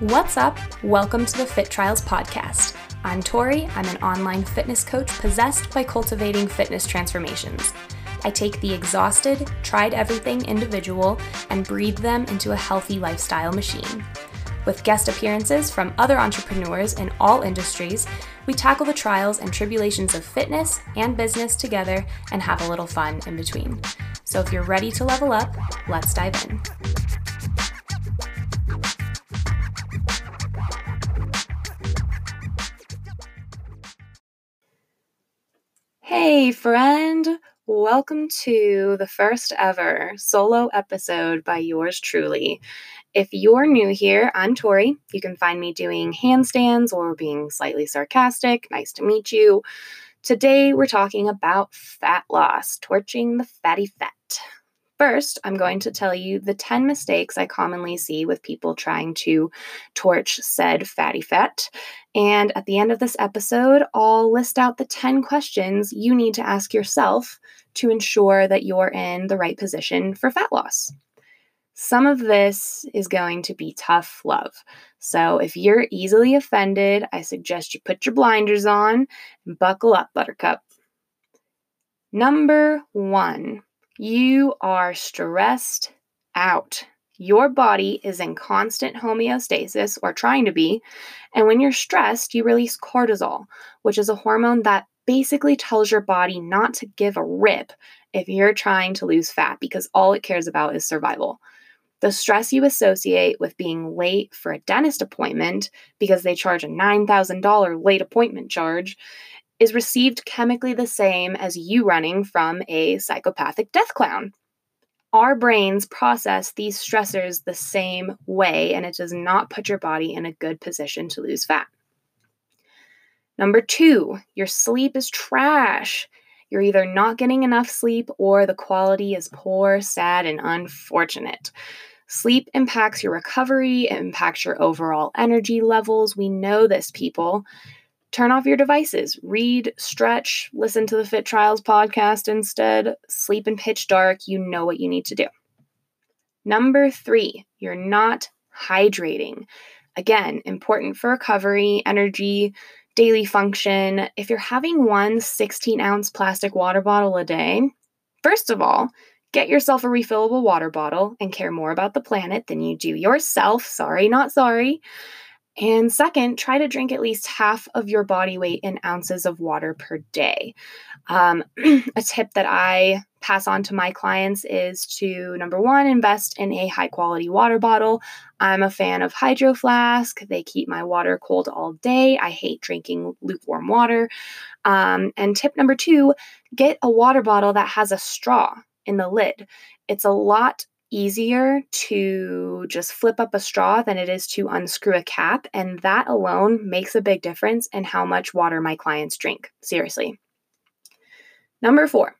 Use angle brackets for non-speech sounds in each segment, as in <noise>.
What's up? Welcome to the Fit Trials Podcast. I'm Tori. I'm an online fitness coach possessed by cultivating fitness transformations. I take the exhausted, tried everything individual and breathe them into a healthy lifestyle machine. With guest appearances from other entrepreneurs in all industries, we tackle the trials and tribulations of fitness and business together and have a little fun in between. So if you're ready to level up, let's dive in. Hey, friend! Welcome to the first ever solo episode by yours truly. If you're new here, I'm Tori. You can find me doing handstands or being slightly sarcastic. Nice to meet you. Today, we're talking about fat loss, torching the fatty fat. First, I'm going to tell you the 10 mistakes I commonly see with people trying to torch said fatty fat. And at the end of this episode, I'll list out the 10 questions you need to ask yourself to ensure that you're in the right position for fat loss. Some of this is going to be tough love. So if you're easily offended, I suggest you put your blinders on and buckle up, Buttercup. Number one you are stressed out. Your body is in constant homeostasis or trying to be. And when you're stressed, you release cortisol, which is a hormone that basically tells your body not to give a rip if you're trying to lose fat because all it cares about is survival. The stress you associate with being late for a dentist appointment because they charge a $9,000 late appointment charge is received chemically the same as you running from a psychopathic death clown. Our brains process these stressors the same way, and it does not put your body in a good position to lose fat. Number two, your sleep is trash. You're either not getting enough sleep or the quality is poor, sad, and unfortunate. Sleep impacts your recovery, it impacts your overall energy levels. We know this, people turn off your devices, read, stretch, listen to the Fit Trials podcast instead, sleep in pitch dark. You know what you need to do. Number three, you're not hydrating. Again, important for recovery, energy, daily function. If you're having one 16 ounce plastic water bottle a day, first of all, get yourself a refillable water bottle and care more about the planet than you do yourself. Sorry, not sorry. And second, try to drink at least half of your body weight in ounces of water per day. Um, <clears throat> a tip that I pass on to my clients is to number one, invest in a high quality water bottle. I'm a fan of Hydro Flask. They keep my water cold all day. I hate drinking lukewarm water. Um, and tip number two, get a water bottle that has a straw in the lid. It's a lot easier to just flip up a straw than it is to unscrew a cap. And that alone makes a big difference in how much water my clients drink. Seriously. Number four,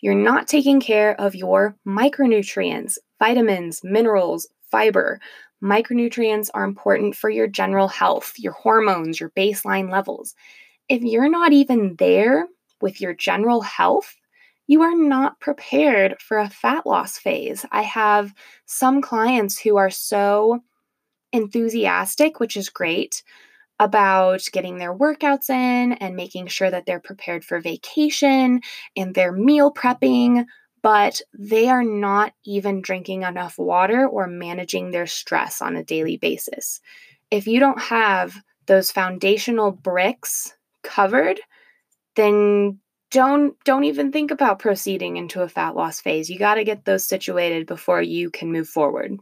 you're not taking care of your micronutrients, vitamins, minerals, fiber. Micronutrients are important for your general health, your hormones, your baseline levels. If you're not even there with your general health, you are not prepared for a fat loss phase. I have some clients who are so enthusiastic, which is great, about getting their workouts in and making sure that they're prepared for vacation and they're meal prepping, but they are not even drinking enough water or managing their stress on a daily basis. If you don't have those foundational bricks covered, then don't don't even think about proceeding into a fat loss phase. You got to get those situated before you can move forward.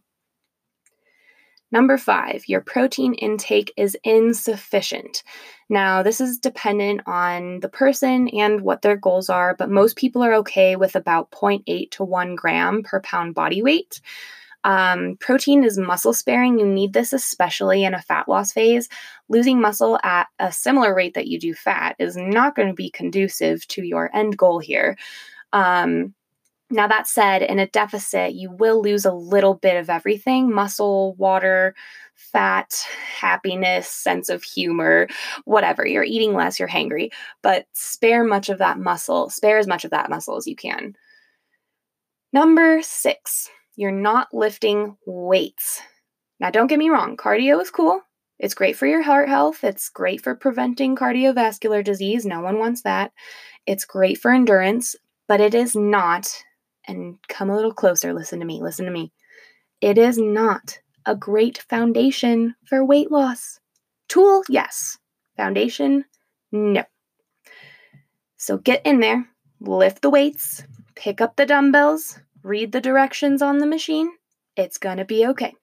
Number five, your protein intake is insufficient. Now, this is dependent on the person and what their goals are, but most people are okay with about 0.8 to 1 gram per pound body weight. Um, protein is muscle sparing. You need this especially in a fat loss phase. Losing muscle at a similar rate that you do fat is not going to be conducive to your end goal here. Um, now, that said, in a deficit, you will lose a little bit of everything muscle, water, fat, happiness, sense of humor, whatever. You're eating less, you're hangry, but spare much of that muscle, spare as much of that muscle as you can. Number six, you're not lifting weights. Now, don't get me wrong, cardio is cool. It's great for your heart health. It's great for preventing cardiovascular disease. No one wants that. It's great for endurance, but it is not, and come a little closer, listen to me, listen to me. It is not a great foundation for weight loss. Tool, yes. Foundation, no. So get in there, lift the weights, pick up the dumbbells, read the directions on the machine. It's going to be okay.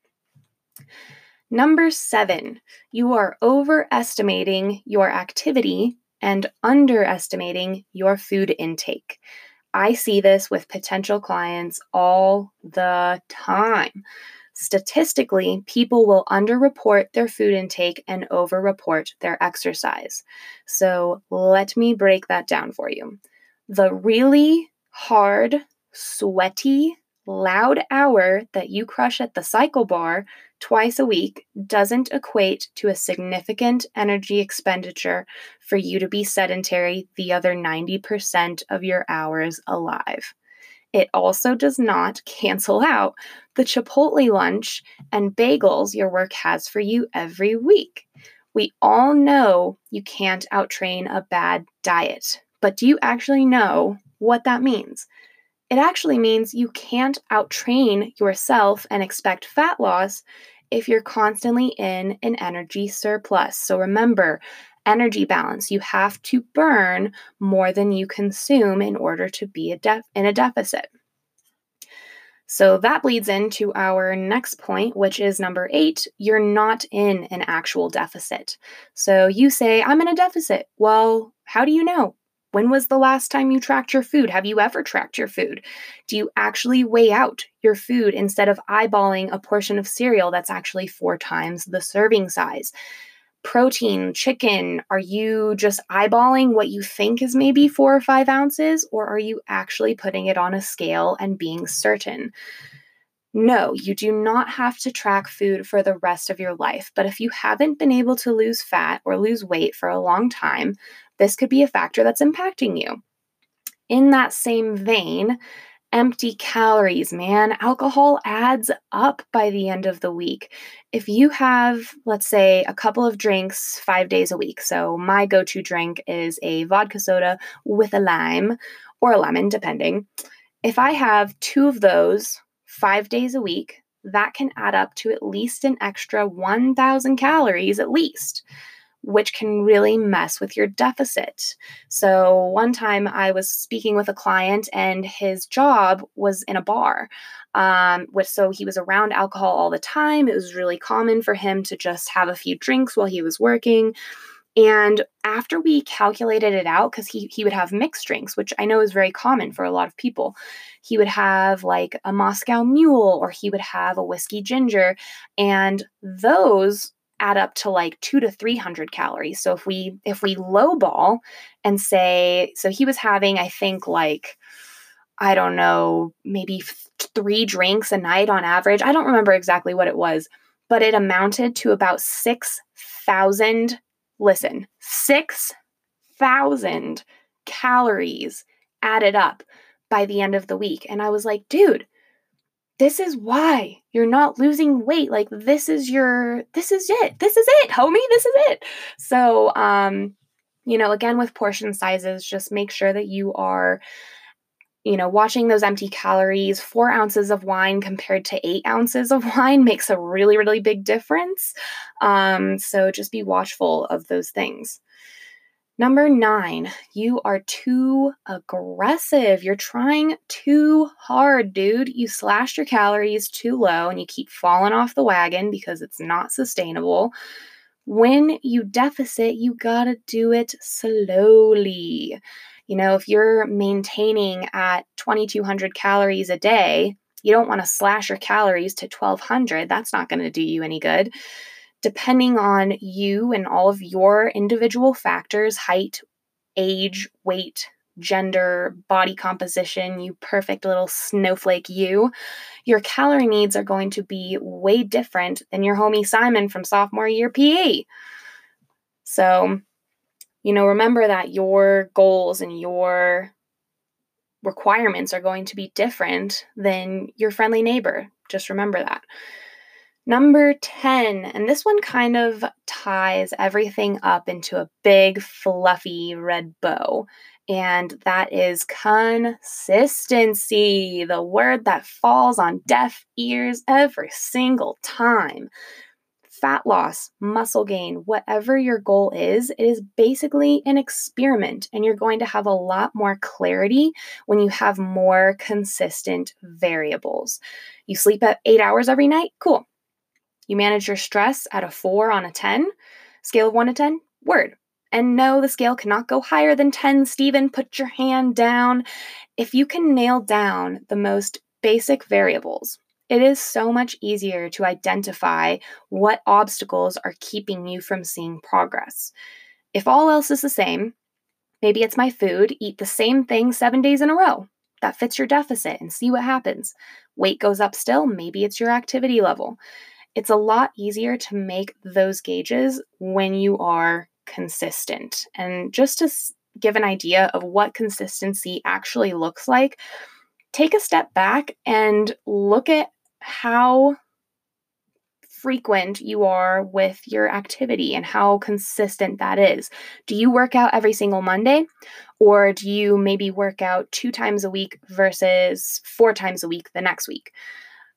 Number seven, you are overestimating your activity and underestimating your food intake. I see this with potential clients all the time. Statistically, people will underreport their food intake and overreport their exercise. So let me break that down for you. The really hard, sweaty, loud hour that you crush at the cycle bar twice a week doesn't equate to a significant energy expenditure for you to be sedentary the other 90% of your hours alive. It also does not <laughs> cancel out the Chipotle lunch and bagels your work has for you every week. We all know you can't outtrain a bad diet, but do you actually know what that means? It actually means you can't outtrain yourself and expect fat loss if you're constantly in an energy surplus. So remember, energy balance. You have to burn more than you consume in order to be a def- in a deficit. So that bleeds into our next point, which is number eight you're not in an actual deficit. So you say, I'm in a deficit. Well, how do you know? When was the last time you tracked your food? Have you ever tracked your food? Do you actually weigh out your food instead of eyeballing a portion of cereal that's actually four times the serving size? Protein, chicken, are you just eyeballing what you think is maybe four or five ounces, or are you actually putting it on a scale and being certain? No, you do not have to track food for the rest of your life. But if you haven't been able to lose fat or lose weight for a long time, this could be a factor that's impacting you. In that same vein, empty calories, man, alcohol adds up by the end of the week. If you have, let's say, a couple of drinks five days a week, so my go to drink is a vodka soda with a lime or a lemon, depending. If I have two of those five days a week, that can add up to at least an extra 1,000 calories at least which can really mess with your deficit. So, one time I was speaking with a client, and his job was in a bar. Um, which, so he was around alcohol all the time. It was really common for him to just have a few drinks while he was working. And after we calculated it out, because he, he would have mixed drinks, which I know is very common for a lot of people, he would have like a Moscow Mule or he would have a whiskey ginger. And those add up to like two to 300 calories. So if we, if we lowball and say, so he was having, I think like, I don't know, maybe three drinks a night on average. I don't remember exactly what it was, but it amounted to about 6,000, listen, 6,000 calories added up by the end of the week. And I was like, dude, this is why you're not losing weight. Like this is your this is it. This is it homie. This is it. So um you know again with portion sizes just make sure that you are you know watching those empty calories. Four ounces of wine compared to eight ounces of <laughs> wine makes a really really big difference. Um so just be watchful of those things Number nine, you are too aggressive. You're trying too hard, dude. You slashed your calories too low and you keep falling off the wagon because it's not sustainable. When you deficit, you gotta do it slowly. You know, if you're maintaining at 2200 calories a day, you don't wanna slash your calories to 1200. That's not gonna do you any good depending on you and all of your individual factors height, age, weight, gender, body composition, you perfect little snowflake you, your calorie needs are going to be way different than your homie Simon from sophomore year PE. So, you know, remember that your goals and your requirements are going to be different than your friendly neighbor. Just remember that. Number 10, and this one kind of ties everything up into a big, fluffy red bow, and that is consistency, the word that falls on deaf ears every single time fat loss, muscle gain, whatever your goal is, it is basically an experiment. And you're going to have a lot more clarity when you have more consistent variables. You sleep at eight hours every night? Cool. You manage your stress at a four on a 10, scale of one to 10? Word. And no, the scale cannot go higher than 10. Stephen, put your hand down. If you can nail down the most basic variables, it is so much easier to identify what obstacles are keeping you from seeing progress. If all else is the same, maybe it's my food, eat the same thing seven days in a row. That fits your deficit and see what happens. Weight goes up still, maybe it's your activity level. It's a lot easier to make those gauges when you are consistent. And just to give an idea of what consistency actually looks like, take a step back and look at how frequent you are with your activity and how consistent that is. Do you work out every single Monday or do you maybe work out two times a week versus four times a week the next week?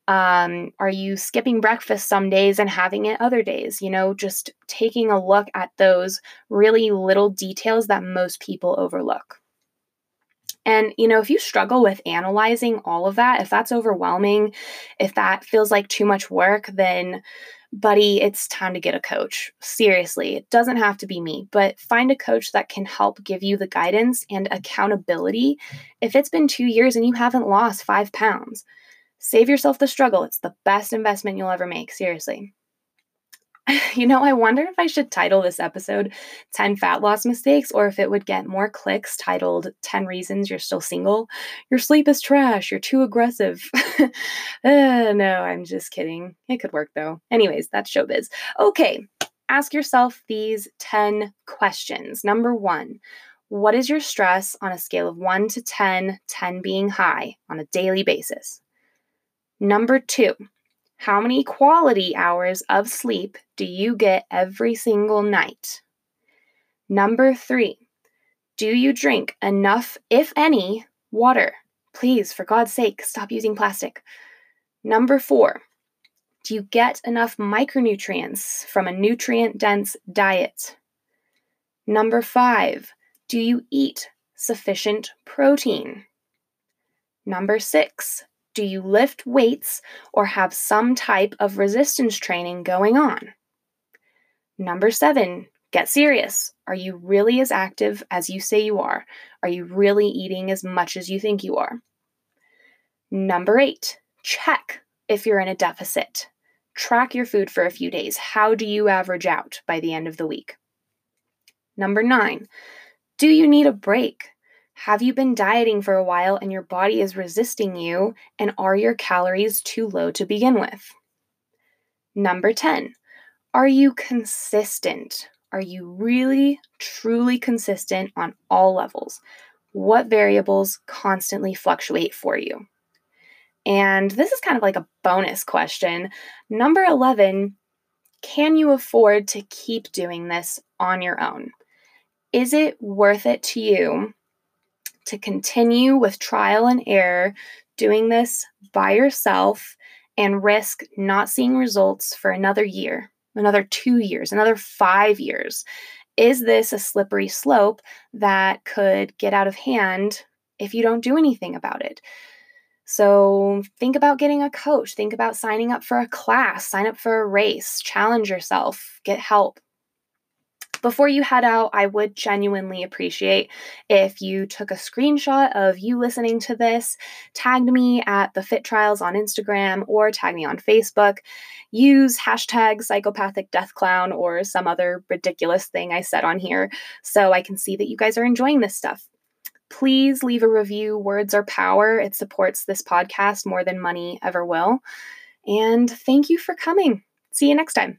Um, are you skipping breakfast some days and having it other days? You know, just taking a look at those really little details that most people overlook. And, you know, if you struggle with analyzing all of that, if that's overwhelming, if that feels like too much work, then, buddy, it's time to get a coach. Seriously, it doesn't have to be me, but find a coach that can help give you the guidance and accountability. If it's been two years and you haven't lost five pounds, save yourself the struggle. It's the best investment you'll ever make. Seriously. <laughs> You know, I wonder if I should title this episode 10 Fat Loss Mistakes or if it would get more clicks titled 10 Reasons You're Still Single. Your sleep is trash. You're too aggressive. <laughs> uh, no, I'm just kidding. It could work though. Anyways, that's showbiz. Okay, ask yourself these 10 questions. Number one, what is your stress on a scale of 1 to 10, 10 being high on a daily basis? Number two, how many quality hours of sleep do you get every single night? Number three, do you drink enough, if any, water? Please, for God's sake, stop using plastic. Number four, do you get enough micronutrients from a nutrient dense diet? Number five, do you eat sufficient protein? Number six, do you lift weights or have some type of resistance training going on? Number seven, get serious. Are you really as active as you say you are? Are you really eating as much as you think you are? Number eight, check if you're in a deficit. Track your food for a few days. How do you average out by the end of the week? Number nine, do you need a break? Have you been dieting for a while and your body is resisting you? And are your calories too low to begin with? Number 10, are you consistent? Are you really, truly consistent on all levels? What variables constantly fluctuate for you? And this is kind of like a bonus question. Number 11, can you afford to keep doing this on your own? Is it worth it to you to continue with trial and error, doing this by yourself, and risk not seeing results for another year, another two years, another five years? Is this a slippery slope that could get out of hand if you don't do anything about it? So think about getting a coach, think about signing up for a class, sign up for a race, challenge yourself, get help before you head out, I would genuinely appreciate if you took a screenshot of you listening to this, tagged me at the Fit Trials on Instagram, or tag me on Facebook. Use hashtag psychopathic death clown or some other ridiculous thing I said on here so I can see that you guys are enjoying this stuff please leave a review. Words are power. It supports this podcast more than money ever will. And thank you for coming. See you next time.